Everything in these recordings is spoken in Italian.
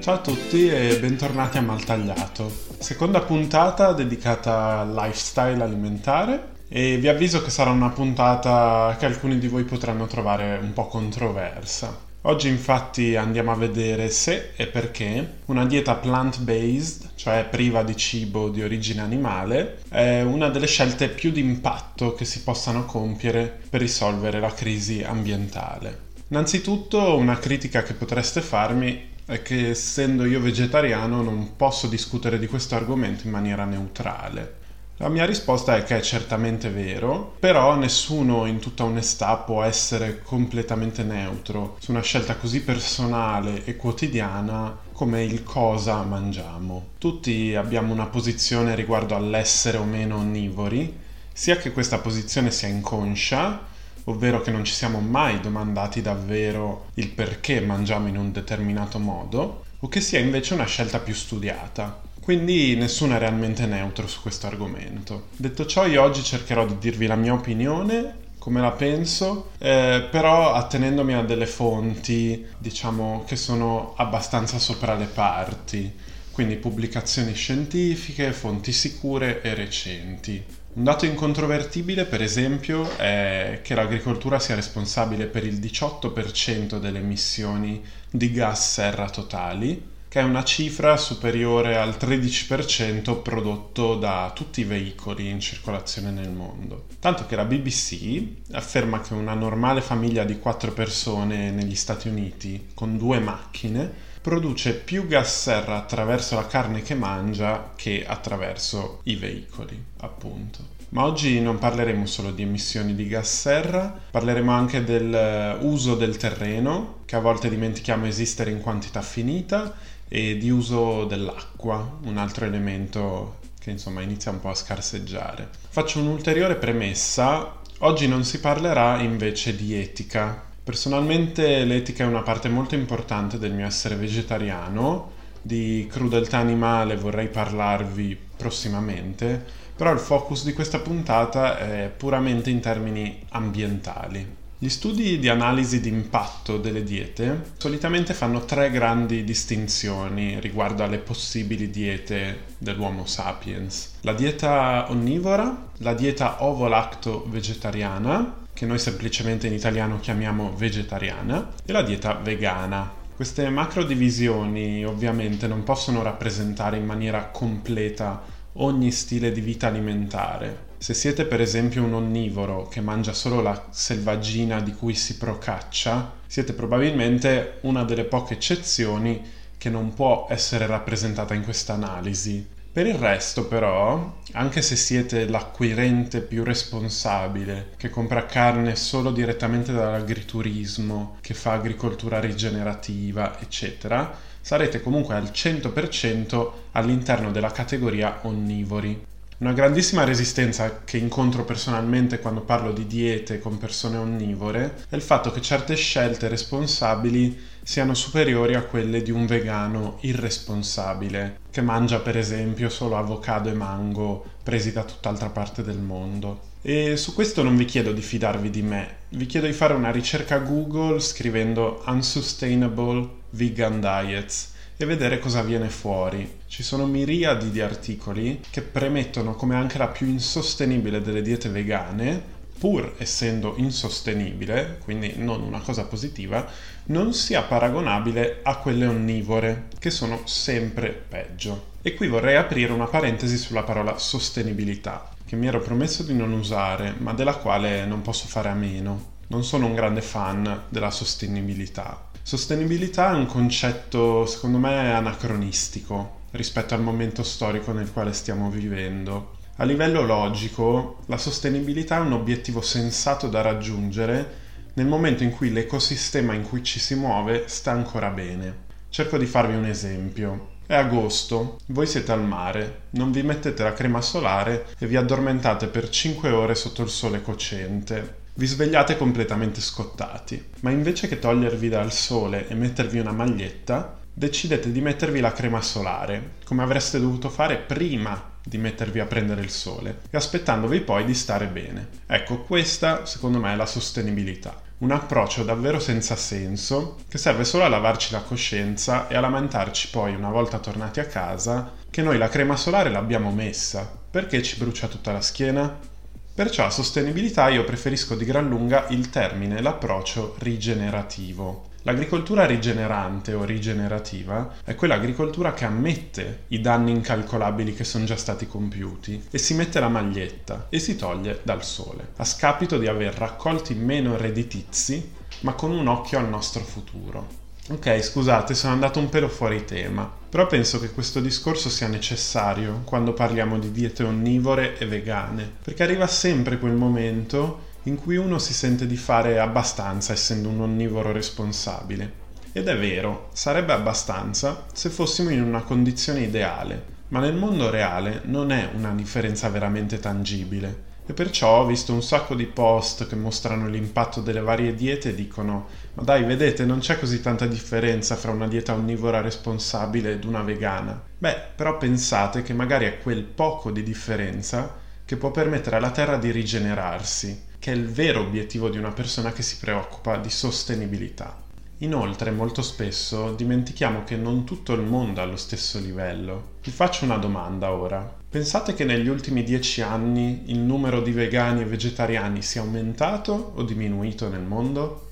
Ciao a tutti e bentornati a Maltagliato, seconda puntata dedicata al lifestyle alimentare e vi avviso che sarà una puntata che alcuni di voi potranno trovare un po' controversa. Oggi infatti andiamo a vedere se e perché una dieta plant-based, cioè priva di cibo di origine animale, è una delle scelte più di impatto che si possano compiere per risolvere la crisi ambientale. Innanzitutto una critica che potreste farmi è che essendo io vegetariano non posso discutere di questo argomento in maniera neutrale. La mia risposta è che è certamente vero, però nessuno in tutta onestà può essere completamente neutro su una scelta così personale e quotidiana come il cosa mangiamo. Tutti abbiamo una posizione riguardo all'essere o meno onnivori, sia che questa posizione sia inconscia, ovvero che non ci siamo mai domandati davvero il perché mangiamo in un determinato modo, o che sia invece una scelta più studiata. Quindi nessuno è realmente neutro su questo argomento. Detto ciò, io oggi cercherò di dirvi la mia opinione, come la penso, eh, però attenendomi a delle fonti, diciamo, che sono abbastanza sopra le parti, quindi pubblicazioni scientifiche, fonti sicure e recenti. Un dato incontrovertibile, per esempio, è che l'agricoltura sia responsabile per il 18% delle emissioni di gas serra totali, che è una cifra superiore al 13% prodotto da tutti i veicoli in circolazione nel mondo. Tanto che la BBC afferma che una normale famiglia di 4 persone negli Stati Uniti con due macchine produce più gas serra attraverso la carne che mangia che attraverso i veicoli, appunto. Ma oggi non parleremo solo di emissioni di gas serra, parleremo anche dell'uso eh, del terreno, che a volte dimentichiamo esistere in quantità finita, e di uso dell'acqua, un altro elemento che insomma inizia un po' a scarseggiare. Faccio un'ulteriore premessa, oggi non si parlerà invece di etica, Personalmente l'etica è una parte molto importante del mio essere vegetariano, di crudeltà animale vorrei parlarvi prossimamente, però il focus di questa puntata è puramente in termini ambientali. Gli studi di analisi di impatto delle diete solitamente fanno tre grandi distinzioni riguardo alle possibili diete dell'Homo sapiens. La dieta onnivora, la dieta ovo-lacto vegetariana che noi semplicemente in italiano chiamiamo vegetariana, e la dieta vegana. Queste macro divisioni ovviamente non possono rappresentare in maniera completa ogni stile di vita alimentare. Se siete per esempio un onnivoro che mangia solo la selvaggina di cui si procaccia, siete probabilmente una delle poche eccezioni che non può essere rappresentata in questa analisi. Per il resto, però, anche se siete l'acquirente più responsabile, che compra carne solo direttamente dall'agriturismo, che fa agricoltura rigenerativa, eccetera, sarete comunque al 100% all'interno della categoria onnivori. Una grandissima resistenza che incontro personalmente quando parlo di diete con persone onnivore è il fatto che certe scelte responsabili siano superiori a quelle di un vegano irresponsabile, che mangia per esempio solo avocado e mango presi da tutt'altra parte del mondo. E su questo non vi chiedo di fidarvi di me, vi chiedo di fare una ricerca Google scrivendo Unsustainable Vegan Diets e vedere cosa viene fuori. Ci sono miriadi di articoli che premettono come anche la più insostenibile delle diete vegane, pur essendo insostenibile, quindi non una cosa positiva, non sia paragonabile a quelle onnivore, che sono sempre peggio. E qui vorrei aprire una parentesi sulla parola sostenibilità, che mi ero promesso di non usare, ma della quale non posso fare a meno. Non sono un grande fan della sostenibilità. Sostenibilità è un concetto, secondo me, anacronistico rispetto al momento storico nel quale stiamo vivendo. A livello logico, la sostenibilità è un obiettivo sensato da raggiungere nel momento in cui l'ecosistema in cui ci si muove sta ancora bene. Cerco di farvi un esempio. È agosto, voi siete al mare, non vi mettete la crema solare e vi addormentate per 5 ore sotto il sole cocente vi svegliate completamente scottati, ma invece che togliervi dal sole e mettervi una maglietta, decidete di mettervi la crema solare, come avreste dovuto fare prima di mettervi a prendere il sole e aspettandovi poi di stare bene. Ecco, questa secondo me è la sostenibilità. Un approccio davvero senza senso che serve solo a lavarci la coscienza e a lamentarci poi una volta tornati a casa che noi la crema solare l'abbiamo messa. Perché ci brucia tutta la schiena? Perciò a sostenibilità io preferisco di gran lunga il termine, l'approccio rigenerativo. L'agricoltura rigenerante o rigenerativa è quell'agricoltura che ammette i danni incalcolabili che sono già stati compiuti e si mette la maglietta e si toglie dal sole, a scapito di aver raccolti meno redditizi, ma con un occhio al nostro futuro. Ok, scusate, sono andato un pelo fuori tema, però penso che questo discorso sia necessario quando parliamo di diete onnivore e vegane, perché arriva sempre quel momento in cui uno si sente di fare abbastanza essendo un onnivoro responsabile. Ed è vero, sarebbe abbastanza se fossimo in una condizione ideale, ma nel mondo reale non è una differenza veramente tangibile. E perciò ho visto un sacco di post che mostrano l'impatto delle varie diete e dicono ma dai vedete non c'è così tanta differenza fra una dieta onnivora responsabile ed una vegana. Beh, però pensate che magari è quel poco di differenza che può permettere alla Terra di rigenerarsi che è il vero obiettivo di una persona che si preoccupa di sostenibilità. Inoltre, molto spesso dimentichiamo che non tutto il mondo è allo stesso livello. Vi faccio una domanda ora. Pensate che negli ultimi dieci anni il numero di vegani e vegetariani sia aumentato o diminuito nel mondo?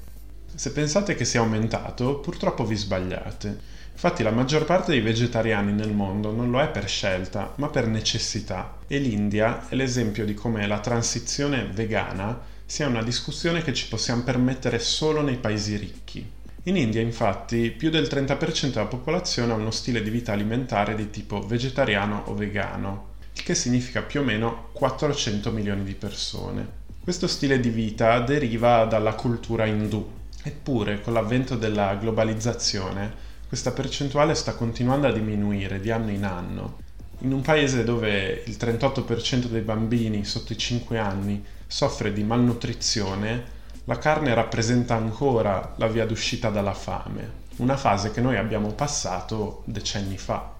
Se pensate che sia aumentato, purtroppo vi sbagliate. Infatti la maggior parte dei vegetariani nel mondo non lo è per scelta, ma per necessità. E l'India è l'esempio di come la transizione vegana sia una discussione che ci possiamo permettere solo nei paesi ricchi. In India, infatti, più del 30% della popolazione ha uno stile di vita alimentare di tipo vegetariano o vegano, che significa più o meno 400 milioni di persone. Questo stile di vita deriva dalla cultura indù, eppure con l'avvento della globalizzazione questa percentuale sta continuando a diminuire di anno in anno. In un paese dove il 38% dei bambini sotto i 5 anni soffre di malnutrizione, la carne rappresenta ancora la via d'uscita dalla fame, una fase che noi abbiamo passato decenni fa.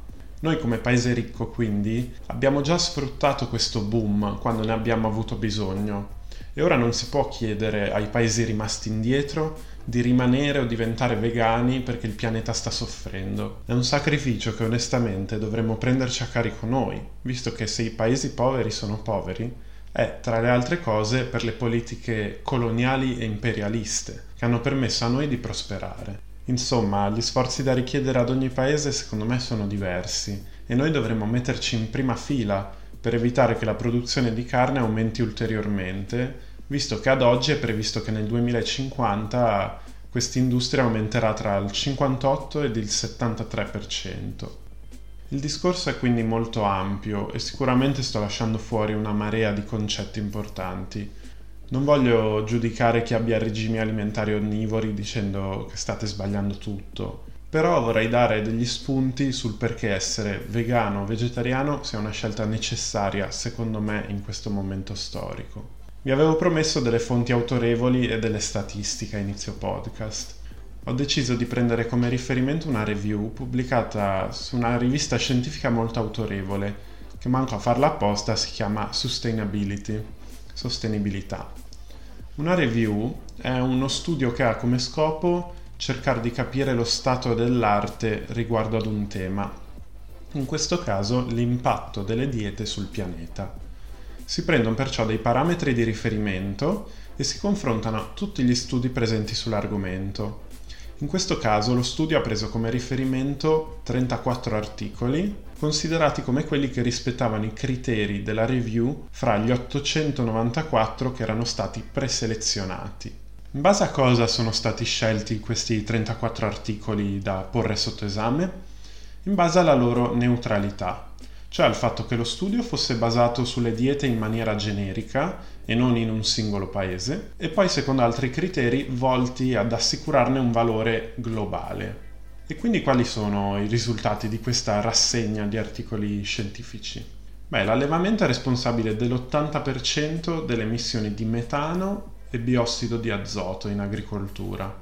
Noi come paese ricco quindi abbiamo già sfruttato questo boom quando ne abbiamo avuto bisogno e ora non si può chiedere ai paesi rimasti indietro di rimanere o diventare vegani perché il pianeta sta soffrendo. È un sacrificio che onestamente dovremmo prenderci a carico noi, visto che se i paesi poveri sono poveri, è tra le altre cose per le politiche coloniali e imperialiste che hanno permesso a noi di prosperare. Insomma, gli sforzi da richiedere ad ogni paese secondo me sono diversi e noi dovremmo metterci in prima fila per evitare che la produzione di carne aumenti ulteriormente visto che ad oggi è previsto che nel 2050 questa industria aumenterà tra il 58 ed il 73%. Il discorso è quindi molto ampio e sicuramente sto lasciando fuori una marea di concetti importanti. Non voglio giudicare chi abbia regimi alimentari onnivori dicendo che state sbagliando tutto, però vorrei dare degli spunti sul perché essere vegano o vegetariano sia una scelta necessaria secondo me in questo momento storico. Vi avevo promesso delle fonti autorevoli e delle statistiche a inizio podcast. Ho deciso di prendere come riferimento una review pubblicata su una rivista scientifica molto autorevole, che manco a farla apposta si chiama Sustainability, sostenibilità. Una review è uno studio che ha come scopo cercare di capire lo stato dell'arte riguardo ad un tema, in questo caso l'impatto delle diete sul pianeta. Si prendono perciò dei parametri di riferimento e si confrontano tutti gli studi presenti sull'argomento. In questo caso lo studio ha preso come riferimento 34 articoli, considerati come quelli che rispettavano i criteri della review fra gli 894 che erano stati preselezionati. In base a cosa sono stati scelti questi 34 articoli da porre sotto esame? In base alla loro neutralità, cioè al fatto che lo studio fosse basato sulle diete in maniera generica e non in un singolo paese, e poi secondo altri criteri volti ad assicurarne un valore globale. E quindi quali sono i risultati di questa rassegna di articoli scientifici? Beh, l'allevamento è responsabile dell'80% delle emissioni di metano e biossido di azoto in agricoltura,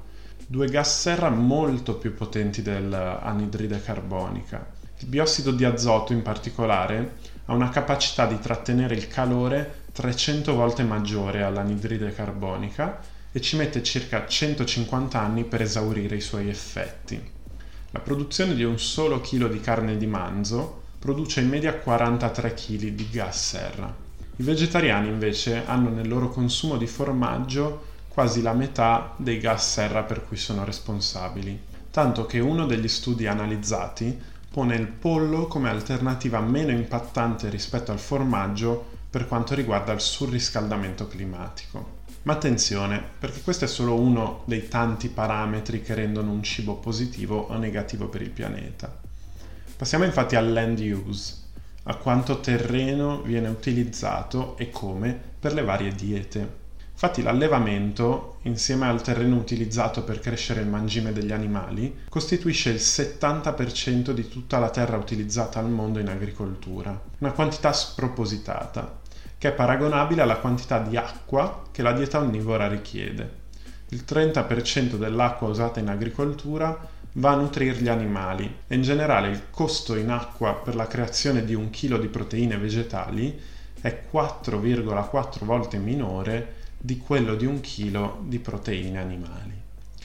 due gas serra molto più potenti dell'anidride carbonica il biossido di azoto in particolare ha una capacità di trattenere il calore 300 volte maggiore all'anidride carbonica e ci mette circa 150 anni per esaurire i suoi effetti. La produzione di un solo chilo di carne di manzo produce in media 43 kg di gas serra. I vegetariani invece hanno nel loro consumo di formaggio quasi la metà dei gas serra per cui sono responsabili, tanto che uno degli studi analizzati pone il pollo come alternativa meno impattante rispetto al formaggio per quanto riguarda il surriscaldamento climatico. Ma attenzione, perché questo è solo uno dei tanti parametri che rendono un cibo positivo o negativo per il pianeta. Passiamo infatti al land use, a quanto terreno viene utilizzato e come per le varie diete. Infatti l'allevamento, insieme al terreno utilizzato per crescere il mangime degli animali, costituisce il 70% di tutta la terra utilizzata al mondo in agricoltura, una quantità spropositata, che è paragonabile alla quantità di acqua che la dieta onnivora richiede. Il 30% dell'acqua usata in agricoltura va a nutrire gli animali e in generale il costo in acqua per la creazione di un chilo di proteine vegetali è 4,4 volte minore di quello di un chilo di proteine animali.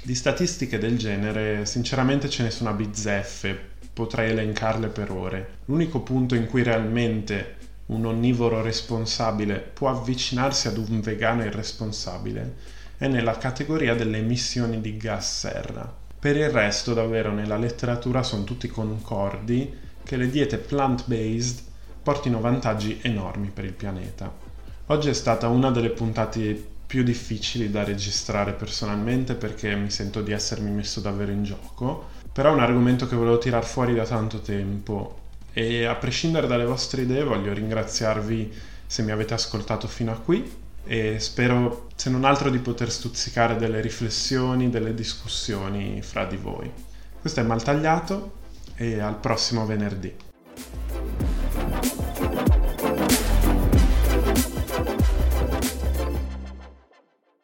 Di statistiche del genere sinceramente ce ne sono a bizzeffe, potrei elencarle per ore. L'unico punto in cui realmente un onnivoro responsabile può avvicinarsi ad un vegano irresponsabile è nella categoria delle emissioni di gas serra. Per il resto, davvero, nella letteratura sono tutti concordi che le diete plant-based portino vantaggi enormi per il pianeta. Oggi è stata una delle puntate più difficili da registrare personalmente perché mi sento di essermi messo davvero in gioco, però è un argomento che volevo tirar fuori da tanto tempo e a prescindere dalle vostre idee voglio ringraziarvi se mi avete ascoltato fino a qui e spero se non altro di poter stuzzicare delle riflessioni, delle discussioni fra di voi. Questo è Maltagliato e al prossimo venerdì.